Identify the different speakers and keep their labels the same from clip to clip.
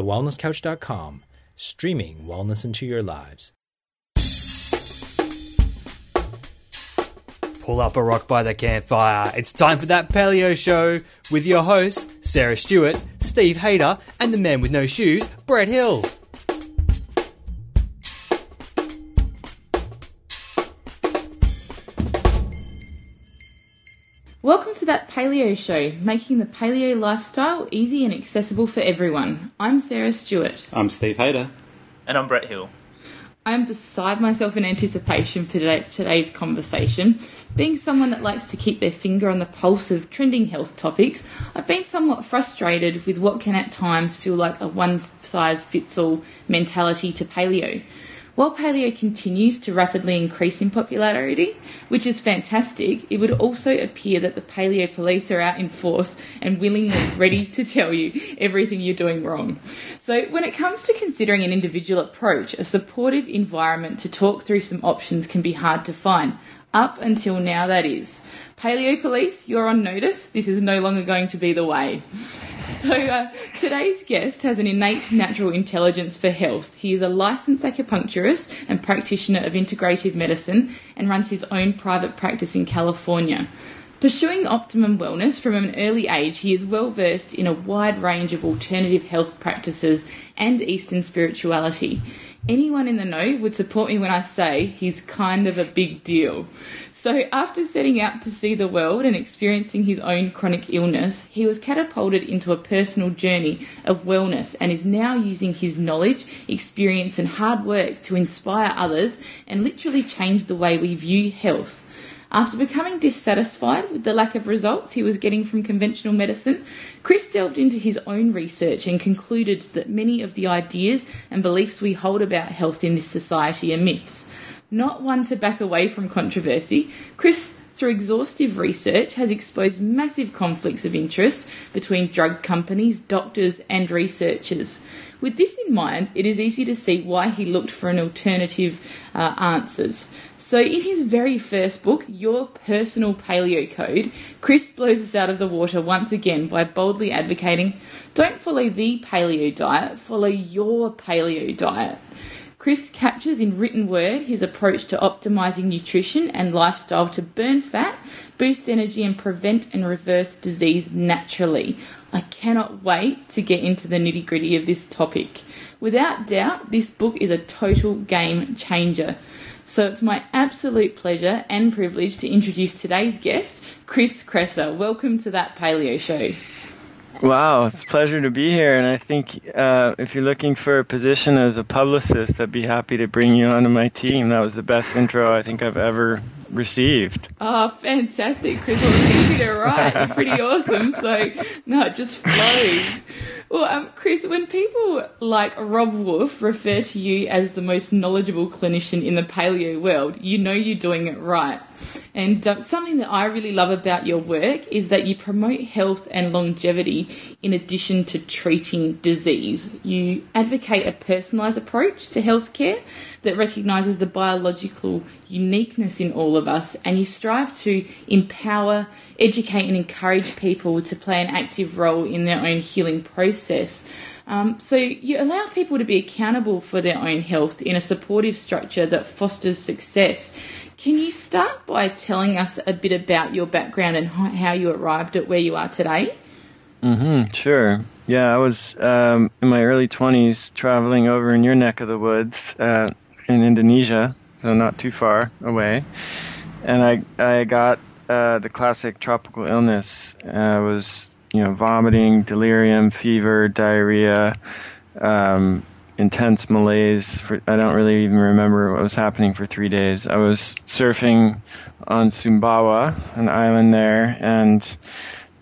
Speaker 1: thewellnesscouch.com, streaming wellness into your lives.
Speaker 2: Pull up a rock by the campfire. It's time for that paleo show with your hosts, Sarah Stewart, Steve Hayter, and the man with no shoes, Brett Hill.
Speaker 3: That Paleo Show, making the paleo lifestyle easy and accessible for everyone. I'm Sarah Stewart.
Speaker 4: I'm Steve Hayter.
Speaker 5: And I'm Brett Hill.
Speaker 3: I'm beside myself in anticipation for today's conversation. Being someone that likes to keep their finger on the pulse of trending health topics, I've been somewhat frustrated with what can at times feel like a one size fits all mentality to paleo. While paleo continues to rapidly increase in popularity, which is fantastic, it would also appear that the paleo police are out in force and willingly ready to tell you everything you're doing wrong. So, when it comes to considering an individual approach, a supportive environment to talk through some options can be hard to find. Up until now, that is. Paleo Police, you're on notice. This is no longer going to be the way. So, uh, today's guest has an innate natural intelligence for health. He is a licensed acupuncturist and practitioner of integrative medicine and runs his own private practice in California. Pursuing optimum wellness from an early age, he is well versed in a wide range of alternative health practices and Eastern spirituality. Anyone in the know would support me when I say he's kind of a big deal. So, after setting out to see the world and experiencing his own chronic illness, he was catapulted into a personal journey of wellness and is now using his knowledge, experience, and hard work to inspire others and literally change the way we view health. After becoming dissatisfied with the lack of results he was getting from conventional medicine, Chris delved into his own research and concluded that many of the ideas and beliefs we hold about health in this society are myths. Not one to back away from controversy, Chris through exhaustive research, has exposed massive conflicts of interest between drug companies, doctors, and researchers. With this in mind, it is easy to see why he looked for an alternative uh, answers. So, in his very first book, Your Personal Paleo Code, Chris blows us out of the water once again by boldly advocating don't follow the paleo diet, follow your paleo diet. Chris captures in written word his approach to optimizing nutrition and lifestyle to burn fat, boost energy, and prevent and reverse disease naturally. I cannot wait to get into the nitty gritty of this topic. Without doubt, this book is a total game changer. So it's my absolute pleasure and privilege to introduce today's guest, Chris Kresser. Welcome to that Paleo Show.
Speaker 6: Wow, it's a pleasure to be here. And I think uh, if you're looking for a position as a publicist, I'd be happy to bring you onto my team. That was the best intro I think I've ever received.
Speaker 3: Oh, fantastic, Chris. Well, you are right. You're pretty awesome. So, no, it just flowed. Well, um, Chris, when people like Robb Wolf refer to you as the most knowledgeable clinician in the paleo world, you know you're doing it right. And um, something that I really love about your work is that you promote health and longevity in addition to treating disease. You advocate a personalised approach to healthcare that recognises the biological uniqueness in all of us, and you strive to empower, educate, and encourage people to play an active role in their own healing process. Um, so you allow people to be accountable for their own health in a supportive structure that fosters success. Can you start by telling us a bit about your background and how you arrived at where you are today?
Speaker 6: Mm-hmm, sure. Yeah, I was um, in my early 20s traveling over in your neck of the woods uh, in Indonesia, so not too far away. And I, I got uh, the classic tropical illness. Uh, I was, you know, vomiting, delirium, fever, diarrhea, um, intense malaise. For, I don't really even remember what was happening for three days. I was surfing on Sumbawa, an island there, and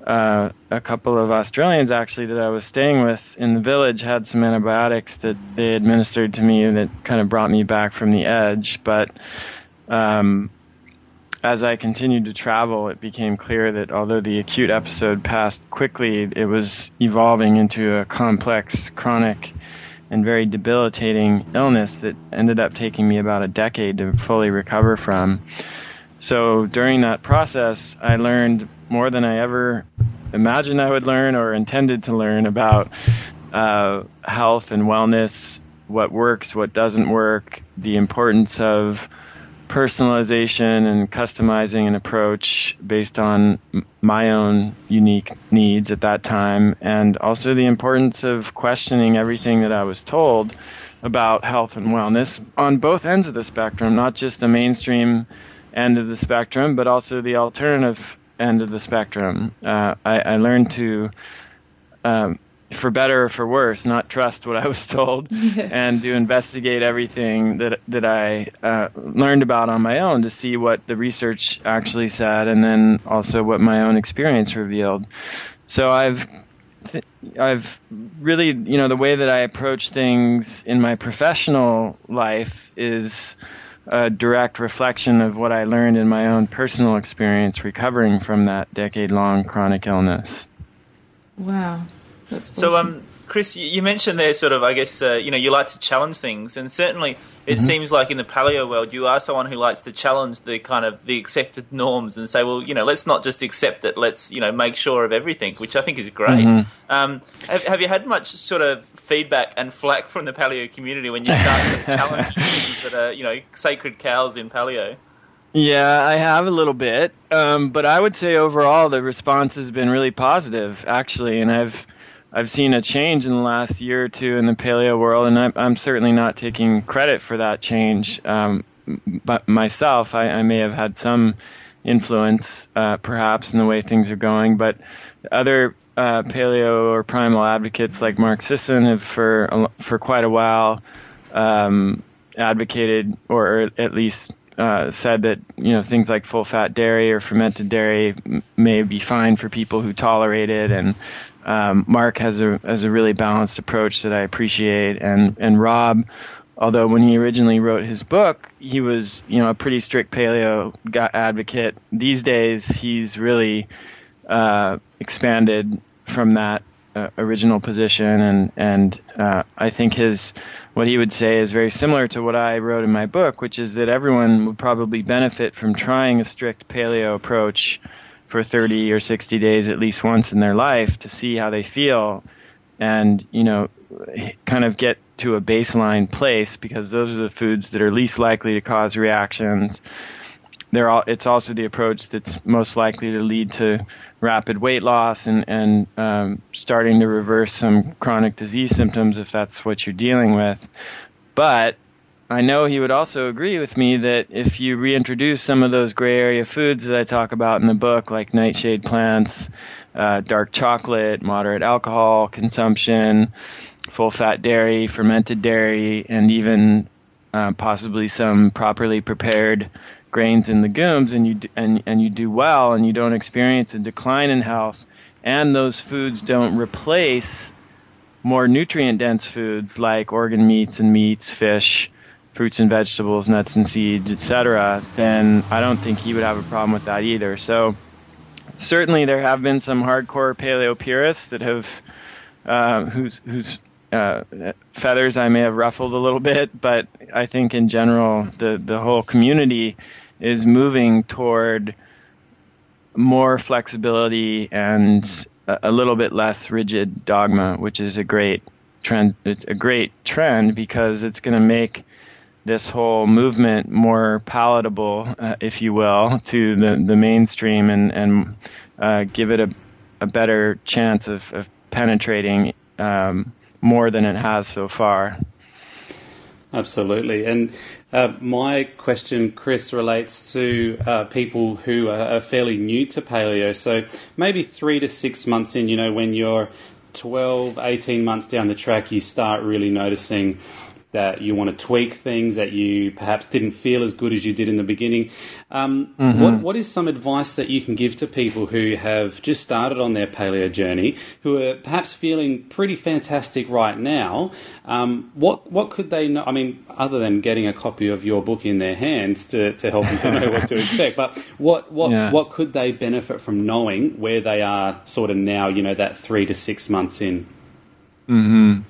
Speaker 6: uh, a couple of Australians actually that I was staying with in the village had some antibiotics that they administered to me that kind of brought me back from the edge. But um, as I continued to travel, it became clear that although the acute episode passed quickly, it was evolving into a complex, chronic and very debilitating illness that ended up taking me about a decade to fully recover from. So during that process, I learned more than I ever imagined I would learn or intended to learn about uh, health and wellness, what works, what doesn't work, the importance of personalization and customizing an approach based on my own unique needs at that time, and also the importance of questioning everything that I was told about health and wellness on both ends of the spectrum, not just the mainstream end of the spectrum, but also the alternative end of the spectrum. Uh, I, I, learned to um, for better or for worse, not trust what I was told, and to investigate everything that that I uh, learned about on my own to see what the research actually said, and then also what my own experience revealed. So I've th- I've really, you know, the way that I approach things in my professional life is a direct reflection of what I learned in my own personal experience recovering from that decade long chronic illness.
Speaker 3: Wow. That's
Speaker 4: so, um, Chris, you mentioned there sort of, I guess, uh, you know, you like to challenge things, and certainly it mm-hmm. seems like in the paleo world, you are someone who likes to challenge the kind of the accepted norms and say, well, you know, let's not just accept it, let's you know make sure of everything, which I think is great. Mm-hmm. Um, have, have, you had much sort of feedback and flack from the paleo community when you start sort of challenging things that are, you know, sacred cows in paleo?
Speaker 6: Yeah, I have a little bit, um, but I would say overall the response has been really positive, actually, and I've I've seen a change in the last year or two in the paleo world, and I'm, I'm certainly not taking credit for that change. Um, but myself, I, I, may have had some influence, uh, perhaps, in the way things are going. But other uh, paleo or primal advocates like Mark Sisson have, for for quite a while, um, advocated or at least uh, said that you know things like full fat dairy or fermented dairy may be fine for people who tolerate it, and um, Mark has a has a really balanced approach that I appreciate, and and Robb, although when he originally wrote his book, he was you know a pretty strict paleo advocate. These days, he's really uh, expanded from that uh, original position, and and uh, I think his what he would say is very similar to what I wrote in my book, which is that everyone would probably benefit from trying a strict paleo approach for 30 or 60 days at least once in their life to see how they feel and, you know, kind of get to a baseline place because those are the foods that are least likely to cause reactions. They're all, it's also the approach that's most likely to lead to rapid weight loss and, and um, starting to reverse some chronic disease symptoms if that's what you're dealing with. But I know he would also agree with me that if you reintroduce some of those gray area foods that I talk about in the book, like nightshade plants, uh, dark chocolate, moderate alcohol consumption, full fat dairy, fermented dairy, and even uh, possibly some properly prepared grains and legumes, and you and and you do well, and you don't experience a decline in health, and those foods don't replace more nutrient dense foods like organ meats and meats, fish fruits and vegetables, nuts and seeds, etc., then I don't think he would have a problem with that either. So certainly there have been some hardcore paleo purists that have uh, whose whose uh, feathers I may have ruffled a little bit, but I think in general the the whole community is moving toward more flexibility and a, a little bit less rigid dogma, which is a great trend. It's a great trend because it's going to make this whole movement more palatable, uh, if you will, to the, the mainstream and, and uh, give it a, a better chance of, of penetrating um, more than it has so far.
Speaker 5: Absolutely. And uh, my question, Chris, relates to uh, people who are, fairly new to paleo. So maybe three to six months in, you know, when you're 12, 18 months down the track, you start really noticing that you want to tweak things that you perhaps didn't feel as good as you did in the beginning. Um, mm-hmm. what, what is some advice that you can give to people who have just started on their paleo journey, who are perhaps feeling pretty fantastic right now? Um, what what could they know? I mean, other than getting a copy of your book in their hands to, to help them to know what to expect, but what what yeah. what could they benefit from knowing where they are sort of now? You know, that three to six months in.
Speaker 6: Hmm.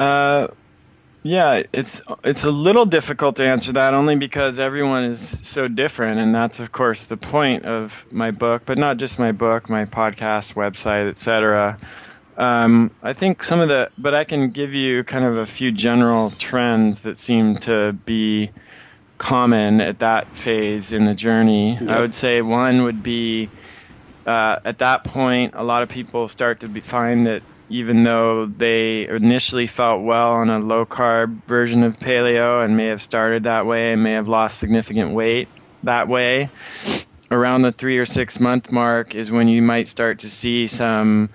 Speaker 6: Uh, yeah, it's it's a little difficult to answer that only because everyone is so different, and that's of course the point of my book, but not just my book, my podcast, website, etc. Um, I think some of the, but I can give you kind of a few general trends that seem to be common at that phase in the journey. I would say one would be uh, at that point, a lot of people start to be, find that even though they initially felt well on a low carb version of paleo and may have started that way and may have lost significant weight that way, around the three or six month mark is when you might start to see some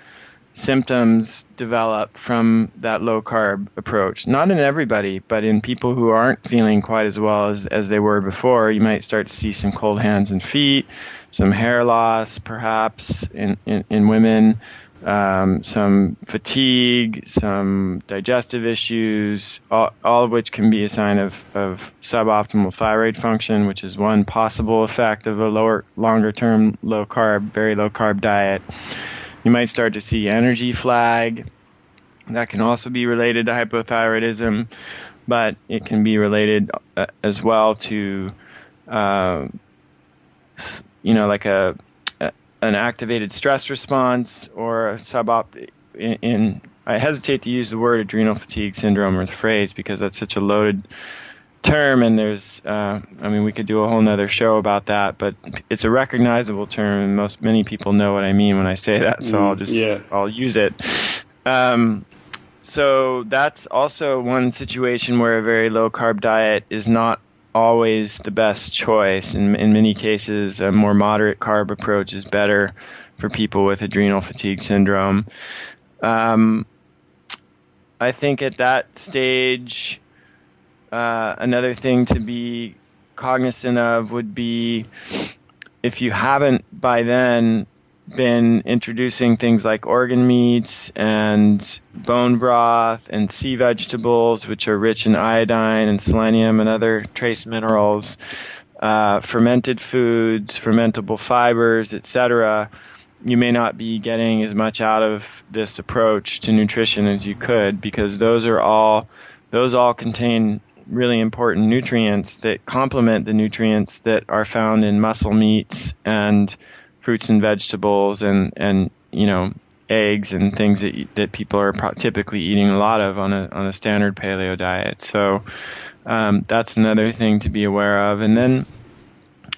Speaker 6: symptoms develop from that low carb approach. Not in everybody, but in people who aren't feeling quite as well as, as they were before, you might start to see some cold hands and feet, some hair loss perhaps in, in, in women, um, some fatigue, some digestive issues, all, all, of which can be a sign of, of suboptimal thyroid function, which is one possible effect of a lower, longer term low carb, very low carb diet. You might start to see energy flag. That can also be related to hypothyroidism, but it can be related uh, as well to, uh, you know, like a, a, an activated stress response or a subop in, in I hesitate to use the word adrenal fatigue syndrome or the phrase because that's such a loaded term, and there's, uh, I mean, we could do a whole nother show about that, but it's a recognizable term, and most many people know what I mean when I say that, so I'll just
Speaker 5: yeah.
Speaker 6: I'll use it. Um, so that's also one situation where a very low carb diet is not always the best choice. In, in many cases, a more moderate carb approach is better for people with adrenal fatigue syndrome. Um, I think at that stage, uh, another thing to be cognizant of would be if you haven't by then been introducing things like organ meats and bone broth and sea vegetables, which are rich in iodine and selenium and other trace minerals, uh, fermented foods, fermentable fibers, etc. You may not be getting as much out of this approach to nutrition as you could because those are all those all contain really important nutrients that complement the nutrients that are found in muscle meats and fruits and vegetables and and you know eggs and things that that people are typically eating a lot of on a on a standard paleo diet. So um, that's another thing to be aware of. And then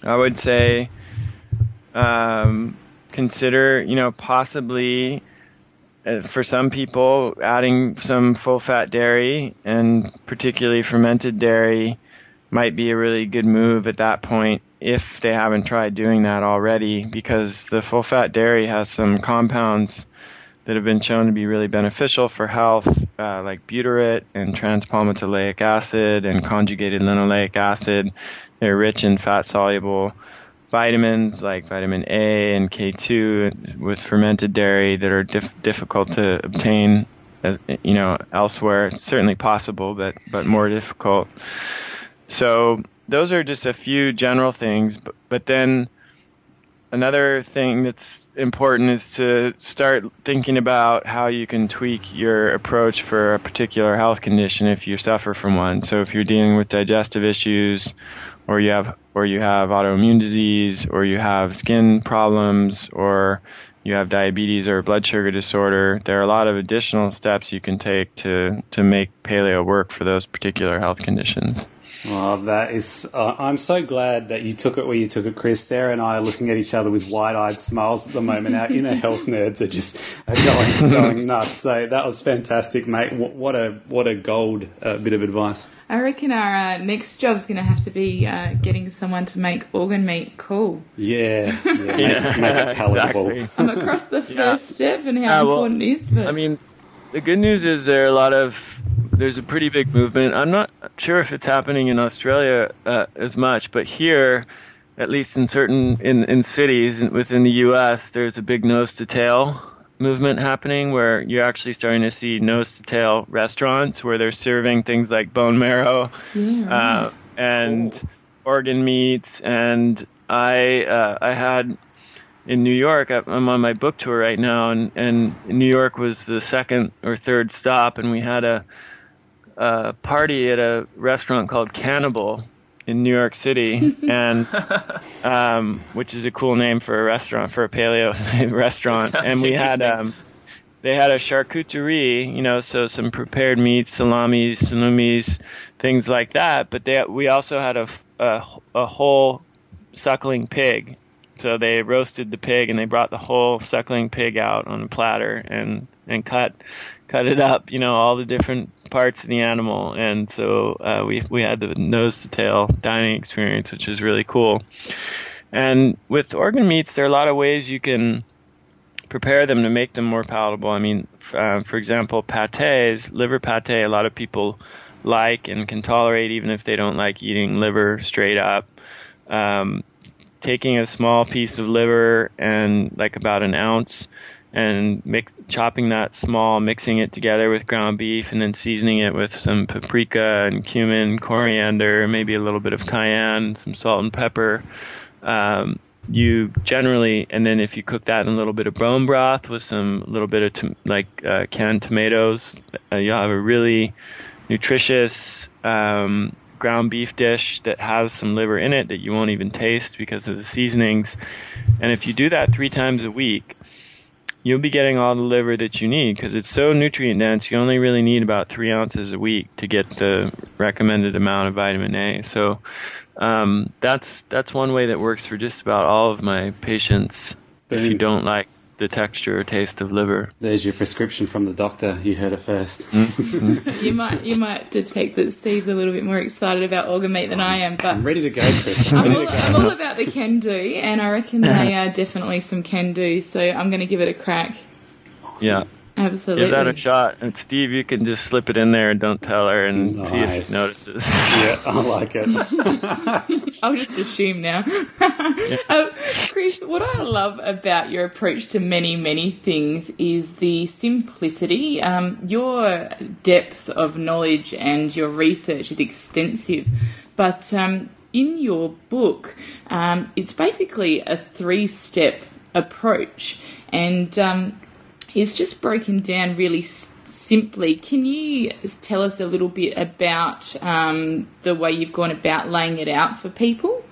Speaker 6: I would say um, consider you know possibly uh, for some people, adding some full fat dairy and particularly fermented dairy might be a really good move at that point if they haven't tried doing that already because the full fat dairy has some compounds that have been shown to be really beneficial for health, uh, like butyrate and transpalmitoleic acid and conjugated linoleic acid. They're rich in fat soluble vitamins like vitamin A and K2 with fermented dairy that are dif- difficult to obtain, you know, elsewhere. It's certainly possible, but but more difficult. So those are just a few general things, but, but then another thing that's important is to start thinking about how you can tweak your approach for a particular health condition if you suffer from one. So if you're dealing with digestive issues or you have or you have autoimmune disease or you have skin problems or you have diabetes or blood sugar disorder, there are a lot of additional steps you can take to to make paleo work for those particular health conditions.
Speaker 5: Oh, that is. Uh, I'm so glad that you took it where you took it, Chris. Sarah and I are looking at each other with wide eyed smiles at the moment. Our inner health nerds are just are going, going nuts. So that was fantastic, mate. What a what a gold uh, bit of advice.
Speaker 3: I reckon our uh, next job's going to have to be uh, getting someone to make organ meat cool.
Speaker 5: Yeah, yeah, make, make it palatable.
Speaker 6: Exactly.
Speaker 3: I'm across the first
Speaker 6: Yeah.
Speaker 3: step and how
Speaker 6: Yeah, well,
Speaker 3: important it is, but
Speaker 6: I mean, the good news is there are a lot of there's a pretty big movement. I'm not sure if it's happening in Australia uh, as much, but here, at least in certain in in cities within the U.S., there's a big nose to tail movement happening where you're actually starting to see nose to tail restaurants where they're serving things like bone marrow
Speaker 3: yeah, right.
Speaker 6: uh, and organ meats. And I uh, I had in New York. I'm on my book tour right now, and, and New York was the second or third stop, and we had a, a party at a restaurant called Cannibal in New York City, and um, which is a cool name for a restaurant for a paleo restaurant. And we had um, they had a charcuterie, you know, so some prepared meats, salamis, salumis, things like that. But they, we also had a, a, a whole suckling pig. So they roasted the pig and they brought the whole suckling pig out on a platter and, and cut, cut it up, you know, all the different parts of the animal. And so, uh, we, we had the nose to tail dining experience, which is really cool. And with organ meats, there are a lot of ways you can, prepare them to make them more palatable. I mean, uh, for example, pates, liver pate, a lot of people like and can tolerate even if they don't like eating liver straight up. Um, taking a small piece of liver and like about an ounce and mix, chopping that small, mixing it together with ground beef, and then seasoning it with some paprika and cumin, coriander, maybe a little bit of cayenne, some salt and pepper. Um, you generally, and then if you cook that in a little bit of bone broth with some little bit of to, like uh, canned tomatoes, uh, you'll have a really nutritious um, ground beef dish that has some liver in it that you won't even taste because of the seasonings. And if you do that three times a week, you'll be getting all the liver that you need because it's so nutrient dense. You only really need about three ounces a week to get the recommended amount of vitamin A. So um, that's that's one way that works for just about all of my patients. If you don't like the texture or taste of liver,
Speaker 5: there's your prescription from the doctor. You heard it 1st
Speaker 3: mm-hmm. you might you might detect that Steve's a little bit more excited about organ meat than I am, but
Speaker 5: I'm ready to go, Chris. I'm,
Speaker 3: I'm, all, I'm all, about the can do, and I reckon they are definitely some can do. So I'm going to give it a crack.
Speaker 6: Awesome. Yeah.
Speaker 3: Absolutely.
Speaker 6: Give that a shot. And Steve, you can just slip it in there and don't tell her and nice. see if she notices.
Speaker 5: yeah, I like it.
Speaker 3: I'll just assume now. yeah. um, Chris, what I love about your approach to many, many things is the simplicity. Um, your depth of knowledge and your research is extensive, but um, in your book, um, it's basically a three step approach. And um, is just broken down really s- simply. Can you tell us a little bit about um, the way you've gone about laying it out for people?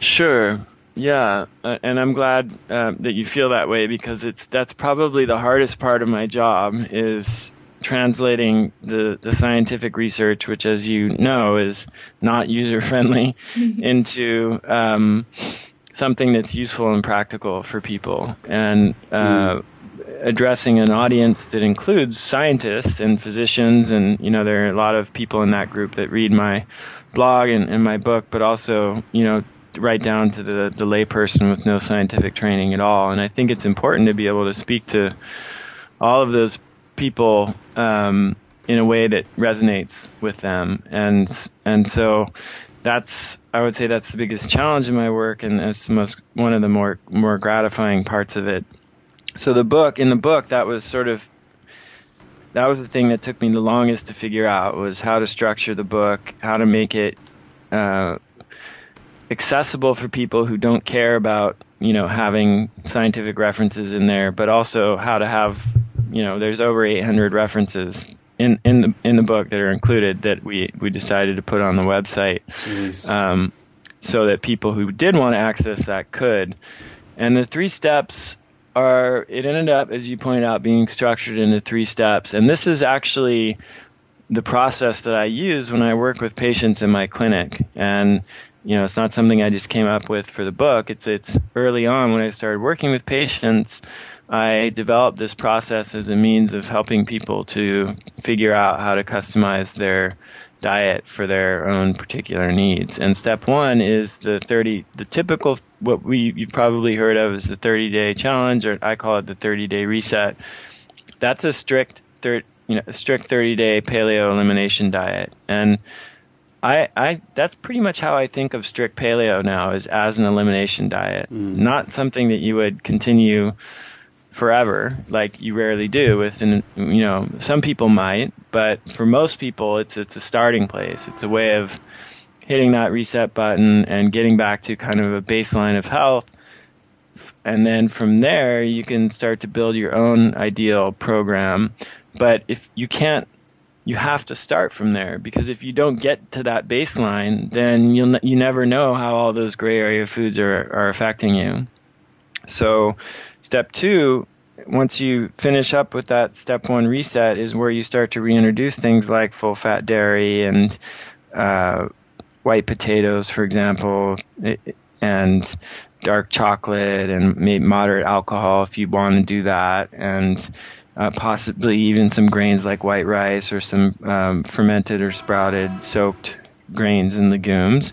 Speaker 6: Sure. Yeah, uh, and I'm glad uh, that you feel that way because it's that's probably the hardest part of my job is translating the, the scientific research, which, as you know, is not user friendly, into um, something that's useful and practical for people. And uh, mm addressing an audience that includes scientists and physicians, and you know there are a lot of people in that group that read my blog and, and my book, but also you know right down to the the layperson with no scientific training at all. And I think it's important to be able to speak to all of those people um, in a way that resonates with them, and and so that's I would say that's the biggest challenge in my work, and it's most one of the more more gratifying parts of it so the book in the book that was sort of that was the thing that took me the longest to figure out was how to structure the book, how to make it uh, accessible for people who don't care about you know having scientific references in there, but also how to have you know there's over 800 references in in the in the book that are included that we we decided to put on the website, um, so that people who did want to access that could. And the three steps are it ended up, as you pointed out, being structured into three steps, and this is actually the process that I use when I work with patients in my clinic. And you know, it's not something I just came up with for the book. It's it's early on when I started working with patients. I developed this process as a means of helping people to figure out how to customize their diet for their own particular needs. And step one is the 30, the typical, what we, you've probably heard of is the 30 day challenge, or I call it the 30 day reset. That's a strict, thir- you know, strict 30 day paleo elimination diet. And I, I, that's pretty much how I think of strict paleo now is as an elimination diet, mm. not something that you would continue forever, like you rarely do. With an, you know, some people might, but for most people, it's it's a starting place. It's a way of hitting that reset button and getting back to kind of a baseline of health. And then from there, you can start to build your own ideal program. But if you can't, you have to start from there because if you don't get to that baseline, then you'll you never know how all those gray area foods are are affecting you. So Step two once you finish up with that step one reset is where you start to reintroduce things like full fat dairy and uh, white potatoes, for example, and dark chocolate and maybe moderate alcohol if you want to do that, and uh, possibly even some grains like white rice or some um, fermented or sprouted soaked grains and legumes.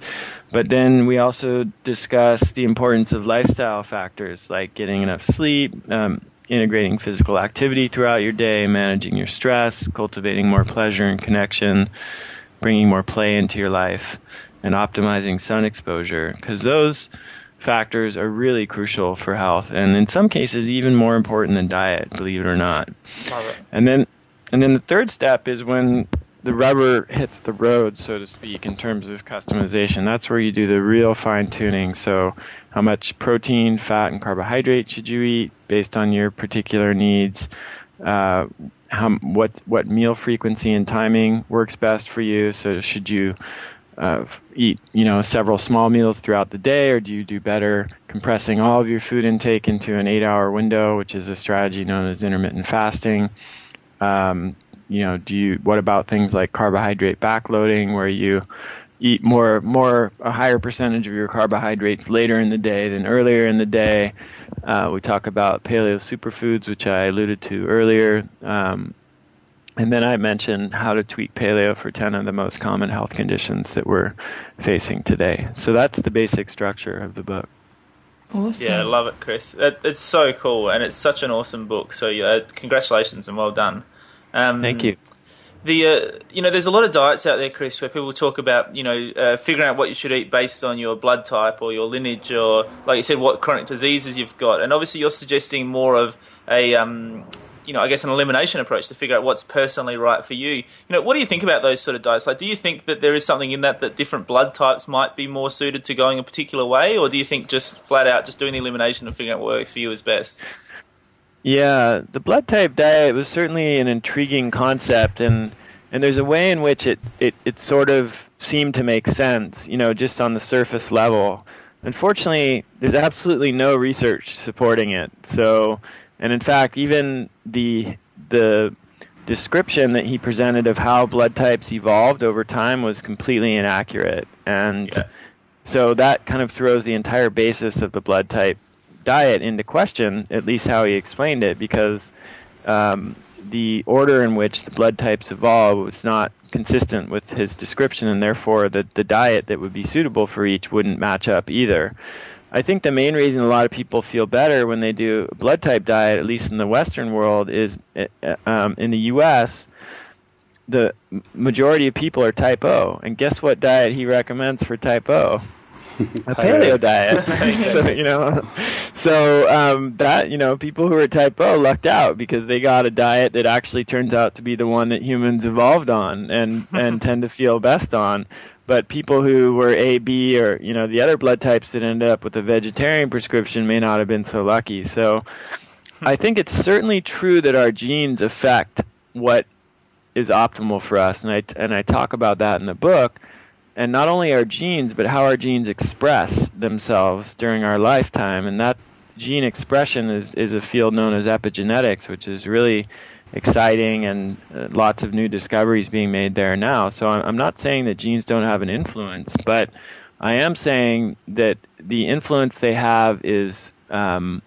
Speaker 6: But then we also discuss the importance of lifestyle factors like getting enough sleep, um, integrating physical activity throughout your day, managing your stress, cultivating more pleasure and connection, bringing more play into your life, and optimizing sun exposure. Because those factors are really crucial for health, and in some cases even more important than diet, believe it or not. And then, and then the third step is when the rubber hits the road, so to speak, in terms of customization. That's where you do the real fine tuning. So, how much protein, fat, and carbohydrate should you eat based on your particular needs? Uh, how, what what meal frequency and timing works best for you? So, should you uh, eat you know several small meals throughout the day, or do you do better compressing all of your food intake into an eight-hour window, which is a strategy known as intermittent fasting? Um, you know, do you what about things like carbohydrate backloading where you eat more more a higher percentage of your carbohydrates later in the day than earlier in the day. Uh, we talk about paleo superfoods, which I alluded to earlier. Um, and then I mentioned how to tweak paleo for 10 of the most common health conditions that we're facing today. So that's the basic structure of the book.
Speaker 3: Awesome.
Speaker 4: Yeah, I love it, Chris. It, it's so cool, and it's such an awesome book. So, yeah, congratulations and well done.
Speaker 6: Um, Thank you.
Speaker 4: The uh, you know, there's a lot of diets out there, Chris, where people talk about you know uh, figuring out what you should eat based on your blood type or your lineage or, like you said, what chronic diseases you've got. And obviously, you're suggesting more of a um, you know, I guess an elimination approach to figure out what's personally right for you. You know, what do you think about those sort of diets? Like, do you think that there is something in that that different blood types might be more suited to going a particular way, or do you think just flat out just doing the elimination and figuring out what works for you is best?
Speaker 6: Yeah, the blood type diet was certainly an intriguing concept, and and there's a way in which it, it, it sort of seemed to make sense, you know, just on the surface level. Unfortunately, there's absolutely no research supporting it. So, and in fact, even the the description that he presented of how blood types evolved over time was completely inaccurate, and yeah. so that kind of throws the entire basis of the blood type diet into question, at least how he explained it, because um, the order in which the blood types evolve was not consistent with his description, and therefore the, the diet that would be suitable for each wouldn't match up either. I think the main reason a lot of people feel better when they do a blood type diet, at least in the Western world, is uh, um, in the U.S. The majority of people are type O, and guess what diet he recommends for type O? a paleo diet. so you know, so um, that you know, people who are type O lucked out because they got a diet that actually turns out to be the one that humans evolved on and and tend to feel best on. But people who were A, B, or you know the other blood types that ended up with a vegetarian prescription may not have been so lucky. So I think it's certainly true that our genes affect what is optimal for us, and I and I talk about that in the book and not only our genes, but how our genes express themselves during our lifetime. And that gene expression is, is a field known as epigenetics, which is really exciting and uh, lots of new discoveries being made there now. So I'm I'm not saying that genes don't have an influence, but I am saying that the influence they have is um,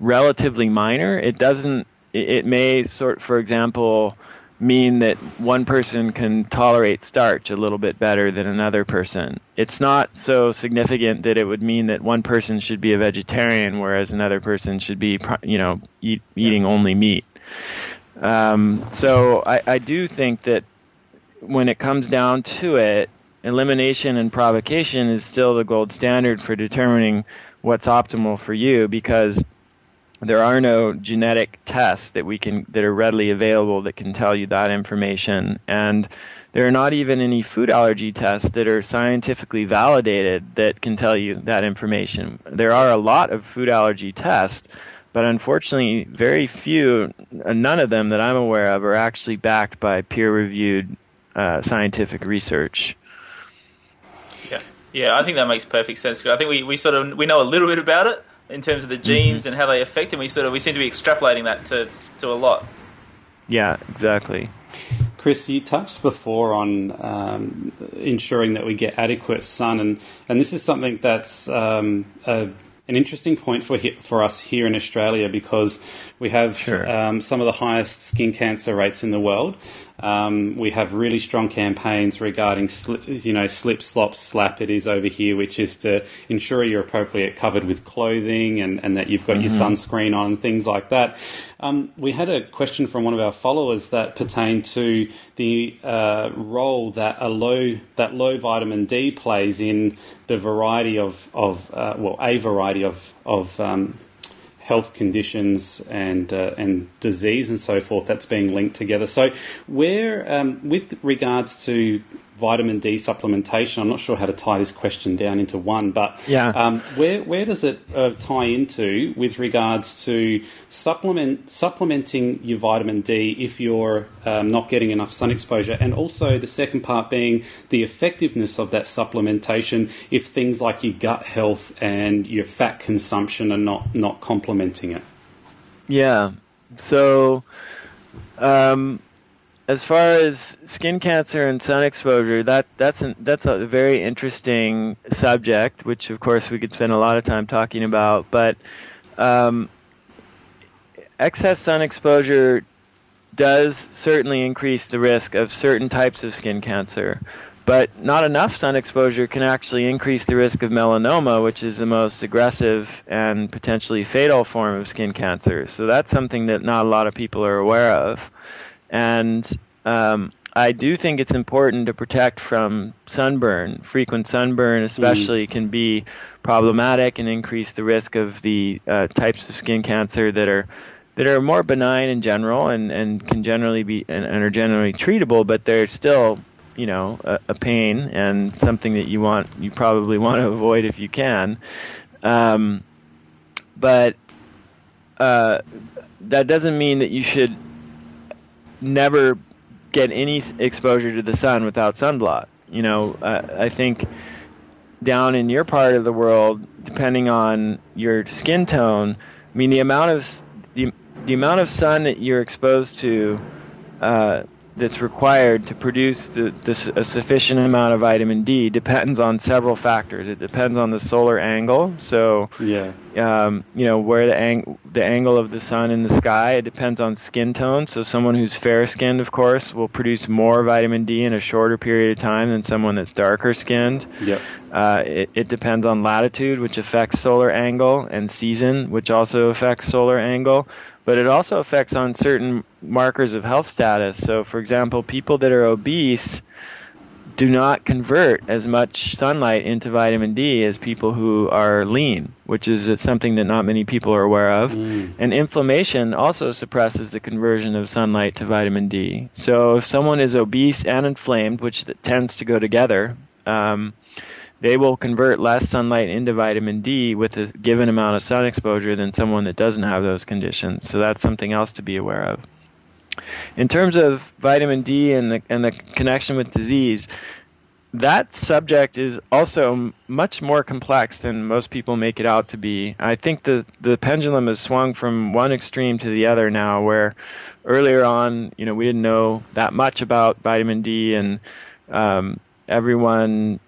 Speaker 6: relatively minor. It doesn't. It, it may sort, for example, mean that one person can tolerate starch a little bit better than another person. It's not so significant that it would mean that one person should be a vegetarian whereas another person should be, you know, eat, eating only meat. Um, so I, I do think that when it comes down to it, elimination and provocation is still the gold standard for determining what's optimal for you because there are no genetic tests that we can that are readily available that can tell you that information. And there are not even any food allergy tests that are scientifically validated that can tell you that information. There are a lot of food allergy tests but unfortunately very few none of them that i'm aware of are actually backed by peer reviewed uh, scientific research.
Speaker 4: Yeah. Yeah i think that makes perfect sense i think we, we sort of we know a little bit about it in terms of the genes
Speaker 6: Mm-hmm.
Speaker 4: and how they affect, and we sort of we seem to be extrapolating that to to a lot.
Speaker 6: Yeah, exactly.
Speaker 5: Chris, you touched before on um, ensuring that we get adequate sun, and, and this is something that's um, a, an interesting point for he- for us here in Australia because we have
Speaker 6: Sure.
Speaker 5: um, some of the highest skin cancer rates in the world. Um, we have really strong campaigns regarding, sli- you know, slip, slop, slap. It is over here, which is to ensure you're appropriately covered with clothing and, and that you've got your sunscreen on, things like that. Um, we had a question from one of our followers that pertained to the uh, role that a low that low vitamin D plays in the variety of of uh, well a variety of of um, health conditions and uh, and disease and so forth that's being linked together. So, where um, with regards to vitamin D supplementation, I'm not sure how to tie this question down into one, but
Speaker 6: Yeah.
Speaker 5: um, where where does it uh, tie into with regards to supplement supplementing your vitamin D if you're um, not getting enough sun exposure, and also the second part being the effectiveness of that supplementation if things like your gut health and your fat consumption are not not complementing it.
Speaker 6: Yeah. So, um, as far as skin cancer and sun exposure, that that's an, that's a very interesting subject, which of course we could spend a lot of time talking about. But um, excess sun exposure does certainly increase the risk of certain types of skin cancer. But not enough sun exposure can actually increase the risk of melanoma, which is the most aggressive and potentially fatal form of skin cancer. So that's something that not a lot of people are aware of. And um, I do think it's important to protect from sunburn. Frequent sunburn, especially, can be problematic and increase the risk of the uh, types of skin cancer that are that are more benign in general and, and can generally be and, and are generally treatable, but they're still you know a, a pain and something that you want you probably want to avoid if you can. Um, but uh, that doesn't mean that you should never get any exposure to the sun without sunblock. You know, uh, I think down in your part of the world, depending on your skin tone, I mean the amount of the the amount of sun that you're exposed to uh, that's required to produce the, the, a sufficient amount of vitamin D depends on several factors. It depends on the solar angle, so
Speaker 5: Yeah.
Speaker 6: um, you know where the ang- the angle of the sun in the sky. It depends on skin tone. So someone who's fair skinned, of course, will produce more vitamin D in a shorter period of time than someone that's darker skinned.
Speaker 5: Yep.
Speaker 6: Uh, it, it depends on latitude, which affects solar angle, and season, which also affects solar angle. But it also affects on certain markers of health status. So, for example, people that are obese do not convert as much sunlight into vitamin D as people who are lean, which is something that not many people are aware of. And inflammation also suppresses the conversion of sunlight to vitamin D. So if someone is obese and inflamed, which tends to go together, um, they will convert less sunlight into vitamin D with a given amount of sun exposure than someone that doesn't have those conditions. So that's something else to be aware of. In terms of vitamin D and the and the connection with disease, that subject is also much more complex than most people make it out to be. I think the the pendulum has swung from one extreme to the other now, where earlier on, you know, we didn't know that much about vitamin D, and um, everyone,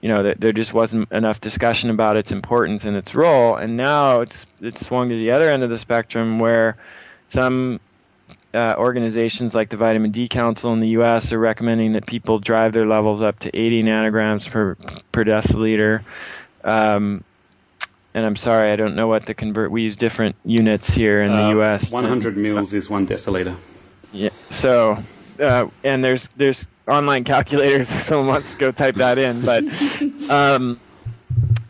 Speaker 6: you know, there, there just wasn't enough discussion about its importance and its role. And now it's it's swung to the other end of the spectrum, where some uh, organizations like the Vitamin D Council in the U.S. are recommending that people drive their levels up to 80 nanograms per per deciliter. Um, and I'm sorry, I don't know what the convert. We use different units here in the
Speaker 5: Uh,
Speaker 6: U.S.
Speaker 5: 100 mils is one deciliter.
Speaker 6: Yeah. So, uh, and there's there's online calculators if someone wants to go type that in, but um,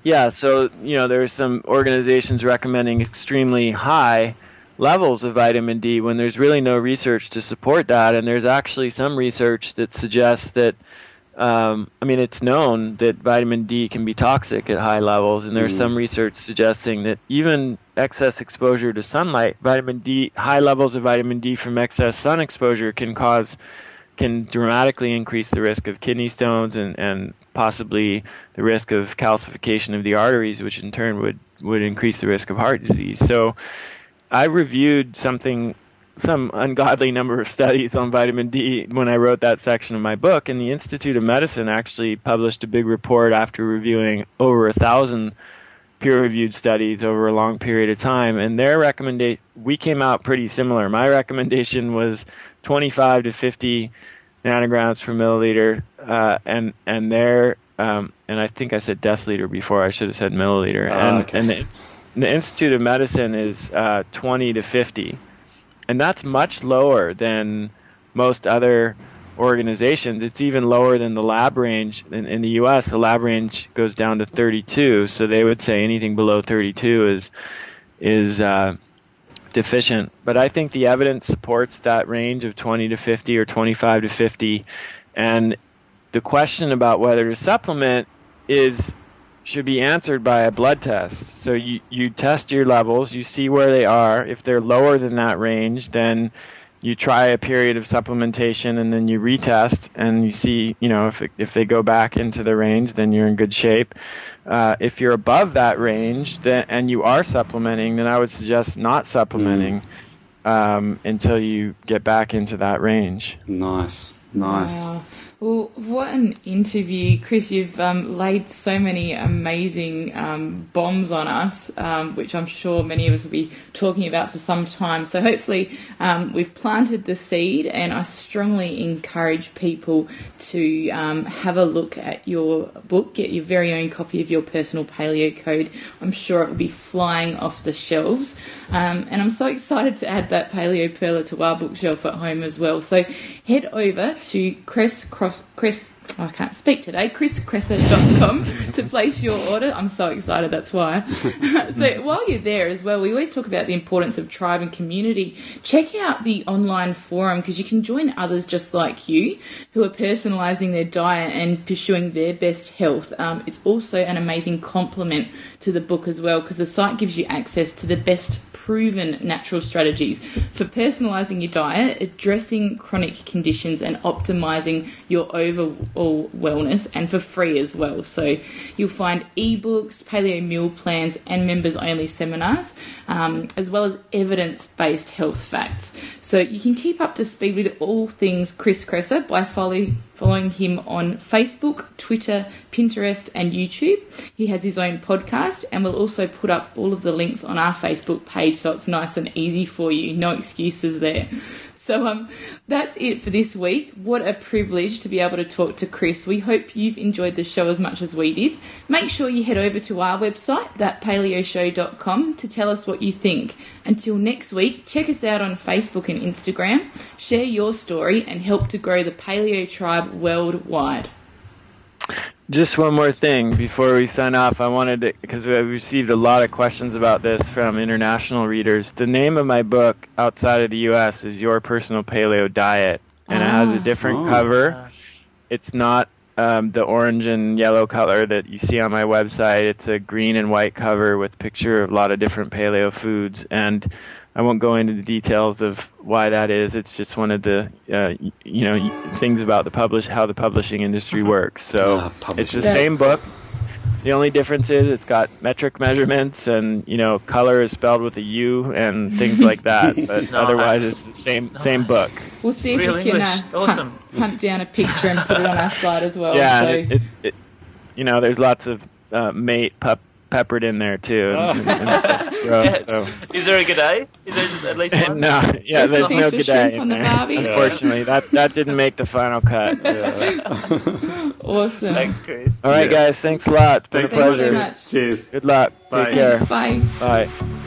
Speaker 6: yeah. So you know, there's some organizations recommending extremely high levels of vitamin D when there's really no research to support that, and there's actually some research that suggests that. Um, I mean, it's known that vitamin D can be toxic at high levels, and there's some research suggesting that even excess exposure to sunlight, vitamin D, high levels of vitamin D from excess sun exposure can cause, can dramatically increase the risk of kidney stones and, and possibly the risk of calcification of the arteries, which in turn would would increase the risk of heart disease. So I reviewed something some ungodly number of studies on vitamin D when I wrote that section of my book, and the Institute of Medicine actually published a big report after reviewing over a thousand peer-reviewed studies over a long period of time, and their recommendation we came out pretty similar. My recommendation was 25 to 50 nanograms per milliliter, uh, and and their um, and I think I said deciliter before. I should have said milliliter.
Speaker 5: Oh,
Speaker 6: and
Speaker 5: okay.
Speaker 6: and the, the Institute of Medicine is uh, 20 to 50 and that's much lower than most other organizations. It's even lower than the lab range in, in, the U.S. The lab range goes down to 32, so they would say anything below 32 is is uh, deficient. But I think the evidence supports that range of 20 to 50 or 25 to 50, and the question about whether to supplement is should be answered by a blood test. So you, you test your levels, you see where they are. If they're lower than that range, then you try a period of supplementation and then you retest and you see, you know, if, if they go back into the range, then you're in good shape. Uh, if you're above that range then, and you are supplementing, then I would suggest not supplementing mm. um, until you get back into that range.
Speaker 5: Nice, nice.
Speaker 3: Wow. Well, what an interview, Chris! You've um, laid so many amazing um, bombs on us, um, which I'm sure many of us will be talking about for some time. So hopefully, um, we've planted the seed, and I strongly encourage people to um, have a look at your book, get your very own copy of your personal paleo code. I'm sure it will be flying off the shelves, um, and I'm so excited to add that paleo perla to our bookshelf at home as well. So head over to Chris Cross Chris, I can't speak today, chriskresser.com to place your order. I'm so excited, that's why. so while you're there as well, we always talk about the importance of tribe and community. Check out the online forum because you can join others just like you who are personalising their diet and pursuing their best health. Um, it's also an amazing complement to the book as well because the site gives you access to the best proven natural strategies for personalizing your diet, addressing chronic conditions, and optimizing your overall wellness, and for free as well. So you'll find ebooks, paleo meal plans, and members only seminars, um, as well as evidence based health facts. So you can keep up to speed with all things Chris Kresser by following following him on Facebook, Twitter, Pinterest, and YouTube. He has his own podcast, and we'll also put up all of the links on our Facebook page so it's nice and easy for you. No excuses there. So um, that's it for this week. What a privilege to be able to talk to Chris. We hope you've enjoyed the show as much as we did. Make sure you head over to our website, thatpaleoshow.com, to tell us what you think. Until next week, check us out on Facebook and Instagram, share your story, and help to grow the paleo tribe worldwide.
Speaker 6: Just one more thing before we sign off. I wanted to, because we received a lot of questions about this from international readers. The name of my book outside of the U.S. is Your Personal Paleo Diet, and ah. it has a different oh, cover. Gosh. It's not um, the orange and yellow color that you see on my website. It's a green and white cover with a picture of a lot of different paleo foods, and I won't go into the details of why that is. It's just one of the uh, you know things about the publish how the publishing industry uh-huh. works. So uh, it's the same book. The only difference is it's got metric measurements and you know color is spelled with a U and things like that. But otherwise, it's the same same book.
Speaker 3: We'll see if Real we can uh, awesome. hunt, hunt, down a picture and put it on our slide as well.
Speaker 6: Yeah, so. it, it, it, you know, there's lots of uh, mate pup peppered in there too. And, oh. and, and stuff,
Speaker 4: yes. so. Is there a good day? Is there at least one?
Speaker 6: no, yeah, there's, there's no good day in there. The Unfortunately, that that didn't make the final cut.
Speaker 3: awesome.
Speaker 4: Thanks, Chris.
Speaker 6: All right, yeah. guys. Thanks a lot. It's been
Speaker 3: thanks
Speaker 6: a pleasure.
Speaker 3: So
Speaker 5: Cheers.
Speaker 6: Good luck.
Speaker 5: Bye.
Speaker 6: Take care.
Speaker 3: Bye.
Speaker 6: Bye.